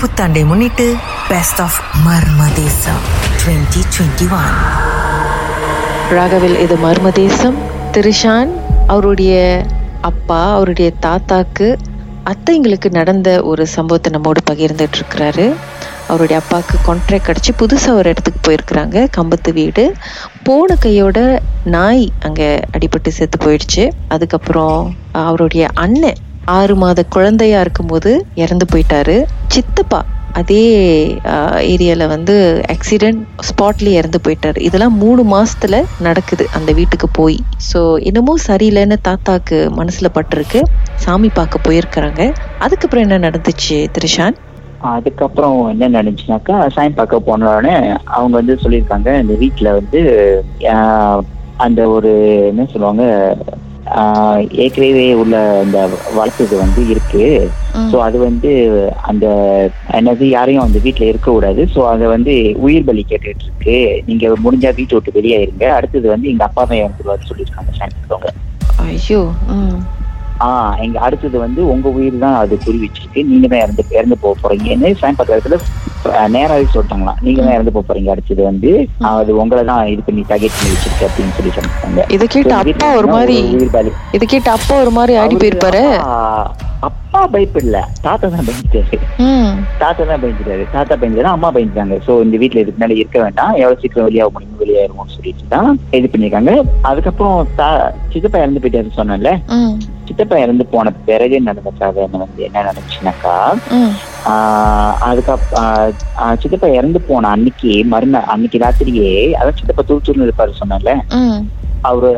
புத்தாண்டை முன்னிட்டு best of Marmadesam twenty twenty one ராகவில் இது மர்மதேசம். திரிஷான் அவருடைய அப்பா அவருடைய தாத்தாக்கு அத்தைங்களுக்கு நடந்த ஒரு சம்பவத்தை நம்மோடு பகிர்ந்துட்டு இருக்கிறாரு அவருடைய அப்பாவுக்கு கான்ட்ராக்ட் கிடச்சி புதுசாக ஒரு இடத்துக்கு போயிருக்கிறாங்க கம்பத்து வீடு. போன கையோட நாய் அங்கே அடிபட்டு செத்து போயிடுச்சு. அதுக்கப்புறம் அவருடைய அண்ணன் ஆறு மாத குழந்தையா இருக்கும்போது இறந்து போயிட்டாரு. சித்தப்பா அதே ஏரியால வந்து ஆக்சிடென்ட் ஸ்பாட்லயே இறந்து போயிட்டாரு. இதெல்லாம் மூணு மாசத்துல நடக்குது அந்த வீட்டுக்கு போய். ஸோ என்னமோ சரியில்லைன்னு தாத்தாக்கு மனசுல பட்டிருக்கு. சாமி பார்க்க போயிருக்கிறாங்க. அதுக்கப்புறம் என்ன நடந்துச்சு திரிஷான்? அதுக்கப்புறம் என்ன நடந்துச்சுனாக்கா சாமி பார்க்க போனோடனே அவங்க வந்து சொல்லியிருக்காங்க இந்த வீட்டில் வந்து அந்த ஒரு என்ன சொல்லுவாங்க ஏற்கனவே உள்ள அந்த வளர்த்தது வந்து இருக்கு. ஸோ அது வந்து அந்த என்னது யாரையும் அந்த வீட்டில் இருக்க கூடாது ஸோ அதை வந்து உயிர் பலி கேட்டுட்டு இருக்கு நீங்க முடிஞ்சா வீட்டை விட்டு வெளியே இருங்க அடுத்தது வந்து எங்க அப்பா தான் இறந்துருவாரு சொல்லியிருக்காங்க. பார்க்கவங்க ஐயோ ஆஹ் எங்க அடுத்தது வந்து உங்க உயிர் தான் அது குறி வச்சிருக்கு. நீங்க தான் இறந்து இறந்து போக போறீங்கன்னு சாயம் பக்கத்துல நேராவே சொல்லிட்டாங்களாம் நீங்க தான் இறந்து போறீங்க அடுத்தது வந்து அது உங்களை தான் இது பண்ணி டார்கெட் பண்ணி வச்சிருக்கு அப்படின்னு சொல்லி சொன்னாங்க. இதை கேட்டு அப்பா ஒரு மாதிரி இதை கேட்டு அப்பா ஒரு மாதிரி ஆடி போயிருப்பாரு. அப்பா- பயப்படல. தாத்தா தான் பயந்துட்டாரு. தாத்தா தான் பயந்துட்டாரு. தாத்தா பயந்துட்டாரு அம்மா பயந்துட்டாங்க. சோ இந்த வீட்டுல இதுக்கு மேல இருக்க வேண்டாம். எவ்வளவு சீக்கிரம் வெளியாக முடியும் வெளியாயிருமோன்னு சொல்லிட்டு தான் இது பண்ணிருக்காங்க அதுக்கப்புறம் தா- சித்தப்பா இறந்து போயிட்டாரு சொன்னேன்ல. சித்தப்பா இறந்து போன பிறகு நடந்த கதை என்ன வந்து என்ன நடந்துச்சுனாக்கா ம். ஆஹ் அதுக்கப் ஆஹ் ஆஹ் சித்தப்பா இறந்து போன அன்னைக்கு மறுநாள் அன்னைக்கு ராத்திரியே அதான் சித்தப்பா தூத்துன்னு இருப்பாரு சொன்னேன்ல அவரு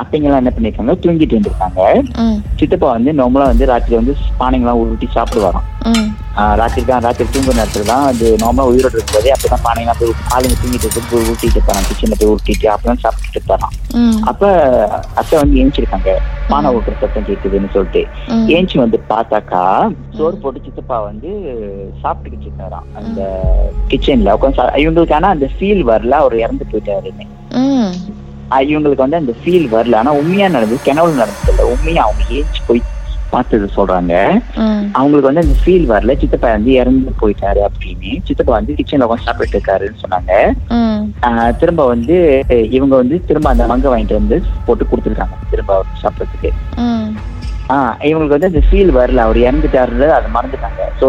அத்தைங்கெல்லாம் என்ன பண்ணிருக்காங்க தூங்கிட்டு இருந்திருக்காங்க. சித்தப்பா வந்து நார்மலா வந்து ராத்திரி வந்து பானைங்கெல்லாம் உருட்டி சாப்பிட்டு வரோம் ராத்திரி தான் ராத்திரி தூங்குற நேரத்துல தான் அது நார்மலா உயிரோடு இருக்கும்போதே அப்பதான் பானைங்கெல்லாம் போய் ஆளுங்க தூங்கிட்டு இருக்கு போய் ஊட்டிட்டு இருப்பாங்க கிச்சன்ல போய் ஊட்டிட்டு அப்பதான் சாப்பிட்டுட்டு ம். அப்ப அத்தை வந்து ஏஞ்சிருக்காங்க. பானை ஊட்டுற சத்தம் கேக்குதுன்னு சொல்லிட்டு. ஏஞ்சி வந்து பார்த்தாக்கா சோறு போட்டு சித்தப்பா வந்து சாப்பிட்டுக்கிட்டு இருக்காராம். அந்த கிச்சன்ல உட்காந்து இவங்களுக்கு ஆனா அந்த ஃபீல் வரல அவர் இறந்து போயிட்டாருன்னு. இவங்களுக்கு வந்து அந்த ஃபீல் வரல. ஆனா உண்மையா நடந்தது கிணவுல நடந்தது இல்ல உண்மையா அவங்க ஏஞ்சி போய் பார்த்தது சொல்றாங்க. அவங்களுக்கு வந்து அந்த ஃபீல் வரல. சித்தப்பா வந்து இறந்து போயிட்டாரு அப்படின்னு. சித்தப்பா வந்து கிச்சன்ல உட்காந்து சாப்பிட்டு இருக்காருன்னு சொன்னாங்க. திரும்ப வந்து இவங்க வந்து திரும்ப அந்த மங்க வாங்கிட்டு வந்து போட்டு கொடுத்துருக்காங்க. திரும்ப சாப்பிட்றதுக்கு. இவங்களுக்கு வந்து அந்த ஃபீல் வரல. அவர் இறந்துட்டாரு அதை மறந்துட்டாங்க. சோ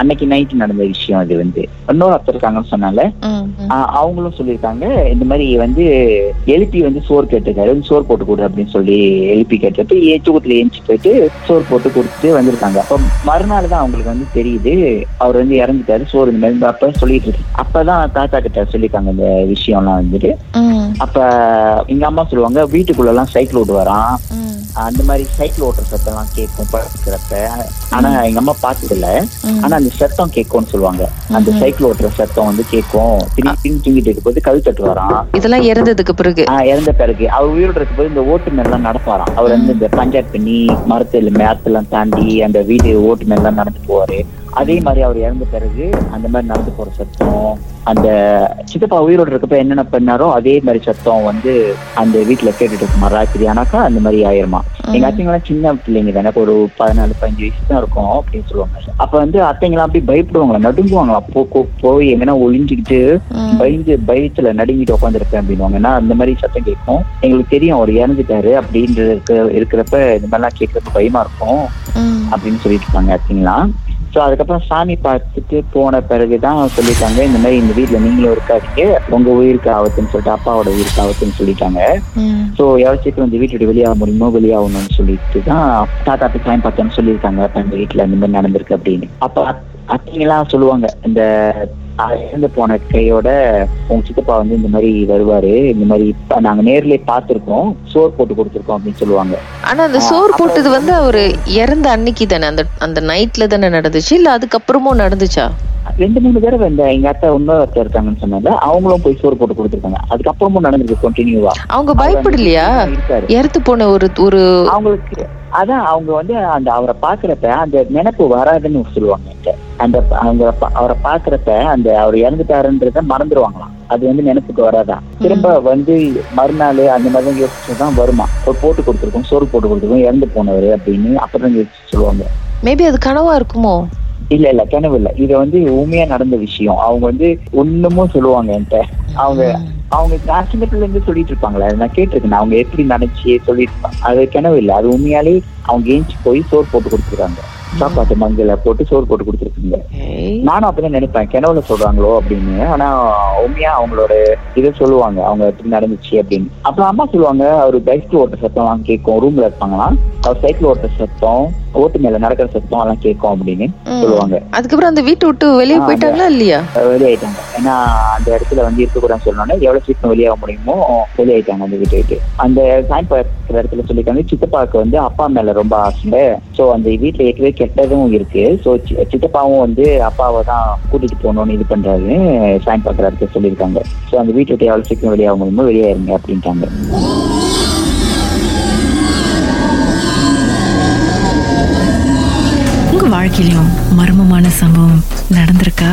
அன்னைக்கு நைட் நடந்த விஷயம் அது வந்து. இன்னொரு அத்தை இருக்காங்கன்னு சொன்னால அவங்களும் சொல்லியிருக்காங்க. இந்த மாதிரி வந்து எழுப்பி வந்து சோறு கேட்டிருக்காரு சோறு போட்டு கொடு அப்படின்னு சொல்லி எழுப்பி கேட்டப்ப ஏ தூக்கத்துல ஏஞ்சி போயிட்டு சோறு போட்டு கொடுத்துட்டு வந்திருக்காங்க. அப்ப மறுநாள் தான் அவங்களுக்கு வந்து தெரியுது. அவர் வந்து இறந்துட்டாரு. சோறு இந்த மாதிரி அப்ப சொல்லிட்டு இருக்கு அப்பதான் தாத்தா கிட்ட சொல்லியிருக்காங்க இந்த விஷயம்லாம் வந்துட்டு. அப்ப எங்க அம்மா சொல்லுவாங்க வீட்டுக்குள்ள எல்லாம் சைக்கிள் ஓட்டு வரான் அந்த மாதிரி சைக்கிள் ஓட்டுற சத்தம்லாம் கேட்கும் படுக்கிறப்ப. ஆனா எங்க அம்மா பார்த்தது இல்ல. ஆனா அந்த சத்தம் கேட்கும்னு சொல்லுவாங்க. அந்த. சைக்கிள் ஓட்டுற சத்தம் வந்து கேட்கும். திரும்பி திரும்பி தூங்கிட்டு இருக்கும்போது கல் தட்டு வரான். இதெல்லாம் இறந்ததுக்கு பிறகு. இறந்த பிறகு. அவர் உயிரோட இருக்கும்போது இந்த ஓட்டு எல்லாம் நடப்பாராம். அவர் வந்து இந்த பஞ்சாயத்து பண்ணி மரத்துல மேத்தெல்லாம் தாண்டி அந்த வீடு ஓட்டு எல்லாம் நடந்து போவாரு. அதே மாதிரி அவர் இறந்த பிறகு அந்த மாதிரி நடந்து போற சத்தம் அந்த சித்தப்பா உயிரோட இருக்கப்ப என்னென்ன பண்ணாரோ அதே மாதிரி சத்தம் வந்து அந்த வீட்டுல கேட்டுட்டு இருக்குமா ராத்திரி ஆனாக்கா அந்த மாதிரி ஆயிருமா. எங்க அத்தைங்கெல்லாம் சின்ன பிள்ளைங்க தானே ஒரு பதினாலு பதினஞ்சு வயசு தான் இருக்கும் அப்படின்னு சொல்லுவாங்க. அப்ப வந்து அத்தைங்கெல்லாம் அப்படி பயப்படுவாங்களா நடுங்குவாங்களா போ போய் எங்கன்னா ஒளிஞ்சுக்கிட்டு. பயந்து பயத்துல நடுங்கிட்டு உட்காந்துருப்பேன் அப்படின்னுவாங்க. ஏன்னா அந்த மாதிரி சத்தம் கேட்கும் எங்களுக்கு தெரியும் அவர் இறந்துட்டாரு அப்படின்ற இருக்க- இருக்கிறப்ப இந்த மாதிரிலாம் கேட்கறப்ப பயமா இருக்கும் அப்படின்னு சொல்லிட்டு இருக்காங்க அத்திங்களாம் ஸோ அதுக்கப்புறம் சாமி பார்த்துட்டு போன பிறகுதான் சொல்லிட்டாங்க இந்த மாதிரி இந்த வீட்ல நீங்களும் இருக்காதீங்க உங்க உயிருக்கு ஆபத்துன்னு சொல்லிட்டு அப்பாவோட உயிருக்கு ஆபத்துன்னு சொல்லிட்டாங்க. ஸோ எவ்வளவு சீக்கிரம் இந்த வீட்டு வெளியாக முடியுமோ வெளியாகணும்னு சொல்லிட்டு தான் தாத்தா போய் சாமி பார்த்தோன்னு சொல்லியிருக்காங்க. அப்ப இந்த வீட்டுல இந்த மாதிரி நடந்திருக்கு அப்படின்னு. அப்ப அத்- அத்தைங்கெல்லாம் சொல்லுவாங்க இந்த இறந்து போன கையோட உங்க சித்தப்பா வந்து இந்த மாதிரி வருவாரு. இந்த மாதிரி நாங்க நேர்லயே பார்த்திருக்கோம் சோறு போட்டு கொடுத்துருக்கோம் அப்படின்னு சொல்லுவாங்க. ஆனா அந்த சோறு போட்டது வந்து அவரு இறந்த அன்னைக்கு தானே அந்த அந்த நைட்ல தானே நடந்துச்சு? இல்ல அதுக்கப்புறமும் நடந்துச்சா? ரெண்டு மூணு தடவை இந்த எங்க அத்தை இன்னொரு அத்தை இருக்காங்கன்னு சொன்னாங்க. அவங்களும் போய் சோறு போட்டு கொடுத்துருக்காங்க. அதுக்கப்புறமும் நடந்திருக்கு கண்டினியூவா அவங்க பயப்படலையா? இறந்து போன ஒரு ஒரு அவங்களுக்கு அதான் அவங்க வந்து அந்த அவரை பாக்குறப்ப அந்த நினைப்பு வராதுன்னு சொல்லுவாங்க. அந்த அவங்க அவரை பாக்குறப்ப அந்த அவர் இறந்துட்டாருன்றத மறந்துடுவாங்களாம் அது வந்து நினைப்புக்கு வராதான் திரும்ப வந்து மறுநாள் அந்த மாதிரி தான் யோசிச்சுதான் வருமா? போட்டு கொடுத்துருக்கோம் சோறு போட்டு கொடுத்துருக்கோம் இறந்து போனவர் அப்படின்னு அப்பதான் யோசிச்சு சொல்லுவாங்க. மேபி அது கனவா இருக்குமோ? இல்ல இல்ல கனவு இல்ல. இது வந்து உண்மையா நடந்த விஷயம். அவங்க வந்து ஒண்ணுமும் சொல்லுவாங்க என்கிட்ட. அவங்க அவங்க பிள்ளைல இருந்து சொல்லிட்டு இருப்பாங்களே நான் கேட்டிருக்கேன். அவங்க எப்படி நினைச்சு சொல்லிட்டு இருப்பாங்க. அது கனவு இல்ல. அது உண்மையாலே அவங்க ஏஞ்சி போய் சோறு போட்டு கொடுத்துருக்காங்க. சாப்பாட்டு மஞ்சள போட்டு சோறு போட்டு கொடுத்துருக்குங்க. நானும் அப்படிதான் நினைப்பேன். கிணவுல சொல்றாங்களோ அப்படின்னு. ஆனா உண்மையா அவங்களோட இதை சொல்லுவாங்க. அவங்க எப்படி நடந்துச்சு அப்படின்னு. அப்புறம் அம்மா சொல்லுவாங்க அவர் பைக்ல ஓட்டுற சத்தம் எல்லாம் கேட்கும். ரூம்ல இருப்பாங்களாம் அவர் சைக்கிள் ஓட்டுற சத்தம் ஓட்டு மேல நடக்கிற சத்தம் எல்லாம் கேட்கும் அப்படின்னு. சொல்லுவாங்க. அதுக்கப்புறம் அந்த வீட்டை விட்டு வெளியே போயிட்டாங்களா இல்லையா? வெளியாயிட்டாங்க ஏன்னா அந்த இடத்துல வந்து இருக்கக்கூடாதுன்னு சொன்னோன்னே எவ்வளவு சீக்கிரம் வெளியாக முடியுமோ வெளியாயிட்டாங்க அந்த வீட்டை விட்டு. அந்த சாயம் பார்க்கிற இடத்துல சொல்லியிருக்காங்க சித்தப்பாவுக்கு வந்து அப்பா மேல ரொம்ப ஆசை. சோ அந்த வீட்டுல ஏற்கனவே கெட்டதும் இருக்கு. ஸோ சித்தப்பாவும் வந்து அப்பாவை தான் கூட்டிட்டு போகணும்னு இது பண்றாரு. சாயம் பார்க்கிற சொல்லியிருக்காங்க. ஸோ அந்த வீட்டை விட்டு எவ்வளவு சீக்கிரம் வெளியாக முடியுமோ வெளியாயிருங்க அப்படின்ட்டாங்க. உங்க வாழ்க்கையிலும் மர்மமான சம்பவம் நடந்திருக்கா?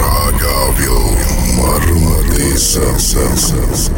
Praga, will you marmot this?